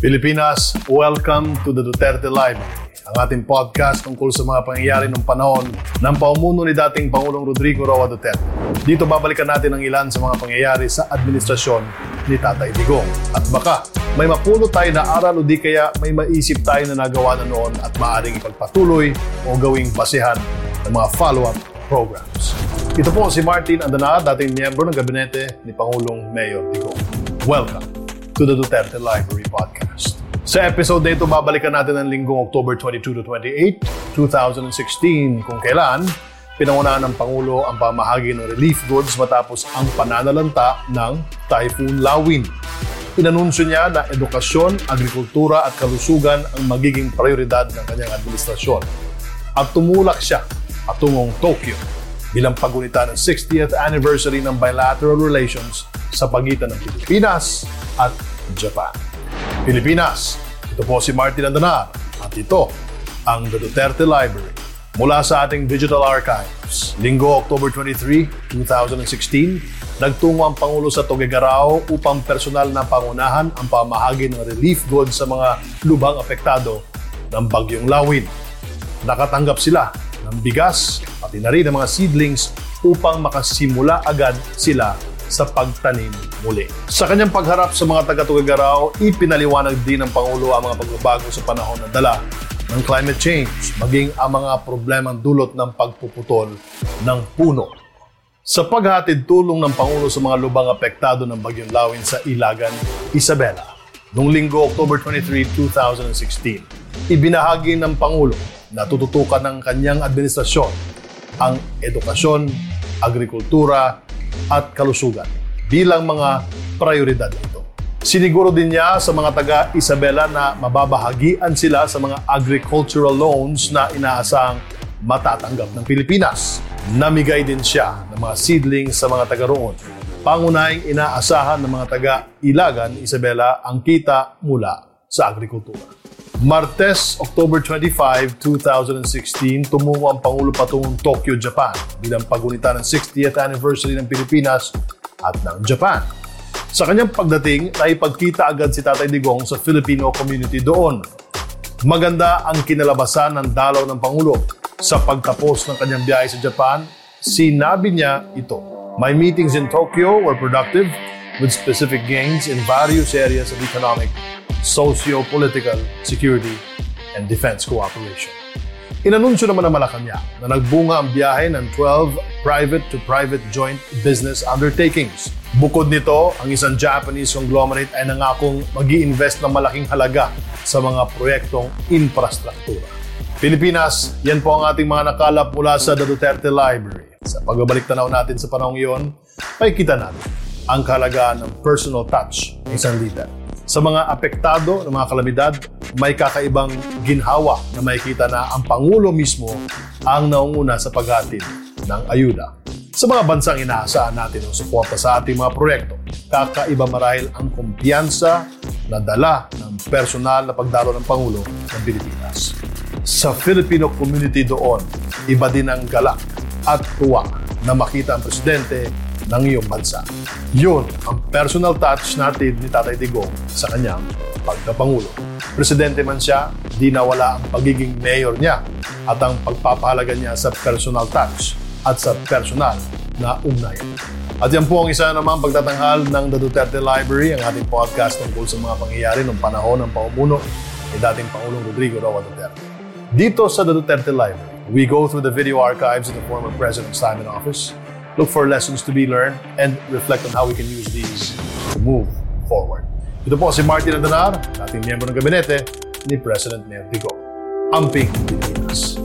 Pilipinas, welcome to the Duterte Library, ang ating podcast tungkol sa mga pangyayari ng panahon ng paumuno ni dating Pangulong Rodrigo Roa Duterte. Dito babalikan natin ang ilan sa mga pangyayari sa administrasyon ni Tatay Digong. At baka may mapulot tayo na aral o di kaya may maisip tayo na nagawa na noon at maaaring ipagpatuloy o gawing basehan ng mga follow-up programs. Ito po si Martin Andana, dating miyembro ng gabinete ni Pangulong Mayor Digong. Welcome to the Duterte Library Podcast. Sa episode na ito, babalikan natin ang linggong October 22 to 28, 2016, kung kailan pinangunahan ng Pangulo ang pamahagi ng relief goods matapos ang pananalanta ng Typhoon Lawin. Inanunsyo niya na edukasyon, agrikultura at kalusugan ang magiging prioridad ng kanyang administrasyon. At tumulak siya patungong Tokyo bilang pagunita ng 60th anniversary ng bilateral relations sa pagitan ng Pilipinas at Japan. Pilipinas, ito po si Martin Andanar at ito ang The Duterte Library mula sa ating digital archives. Linggo, October 23, 2016, nagtungo ang Pangulo sa Tuguegarao upang personal na pangunahan ang pamahagi ng relief goods sa mga lubhang apektado ng Bagyong Lawin. Nakatanggap sila ng bigas, pati na rin ng mga seedlings upang makasimula agad sila sa pagtanim muli. Sa kanyang pagharap sa mga taga-Tugagaraw, ipinaliwanag din ng Pangulo ang mga pagbabago sa panahon na dala ng climate change, maging ang mga problemang dulot ng pagpuputol ng puno. Sa paghatid tulong ng Pangulo sa mga lubang apektado ng Bagyong Lawin sa Ilagan, Isabela, noong linggo October 23, 2016, ibinahagi ng Pangulo na tututukan ng kanyang administrasyon ang edukasyon, agrikultura, at kalusugan bilang mga prioridad nito. Siniguro din niya sa mga taga Isabela na mababahagian sila sa mga agricultural loans na inaasang matatanggap ng Pilipinas. Namigay din siya ng mga seedlings sa mga taga roon. Pangunahing inaasahan ng mga taga Ilagan, Isabela ang kita mula sa agrikultura. Martes, October 25, 2016, tumungo ang Pangulo patungong Tokyo, Japan bilang pagunita ng 60th anniversary ng Pilipinas at ng Japan. Sa kanyang pagdating, naipagkita agad si Tatay Digong sa Filipino community doon. Maganda ang kinalabasan ng dalaw ng Pangulo. Sa pagtapos ng kanyang biyahe sa Japan, sinabi niya ito. My meetings in Tokyo were productive with specific gains in various areas of economic socio-political, security, and defense cooperation. Inanunsyo naman ng Malacanang na nagbunga ang biyahe ng 12 private-to-private joint business undertakings. Bukod nito, ang isang Japanese conglomerate ay nangakong mag invest ng malaking halaga sa mga proyektong infrastruktura. Pilipinas, yan po ang ating mga nakalap mula sa The Duterte Library. Sa pagbabalik tanaw natin sa panahong iyon, ay kita natin ang kahalagaan ng personal touch ng isang leader. Sa mga apektado ng mga kalamidad, may kakaibang ginhawa na makikita na ang Pangulo mismo ang naunguna sa paghatid ng ayuda. Sa mga bansang inaasahan natin ang suporta sa ating mga proyekto, kakaiba marahil ang kumpiyansa na dala ng personal na pagdalo ng Pangulo ng Pilipinas. Sa Filipino community doon, iba din ang galak at tuwa na makita ang presidente ng iyong bansa. Yun ang personal touch natin ni Tatay Digong sa kanyang pagkapangulo. Presidente man siya, di nawala ang pagiging mayor niya at ang pagpapahalaga niya sa personal touch at sa personal na ugnayan. At yan po ang isa namang pagtatanghal ng The Duterte Library, ang ating podcast tungkol sa mga pangyayari ng panahon ng paumuno ni dating Pangulong Rodrigo Roa Duterte. Dito sa The Duterte Library, we go through the video archives of the former president's time in office, look for lessons to be learned, and reflect on how we can use these to move forward. Ito po si Martin Adanar, dating miyembro ng gabinete ni President Mayor Digo. Amping Pilipinas.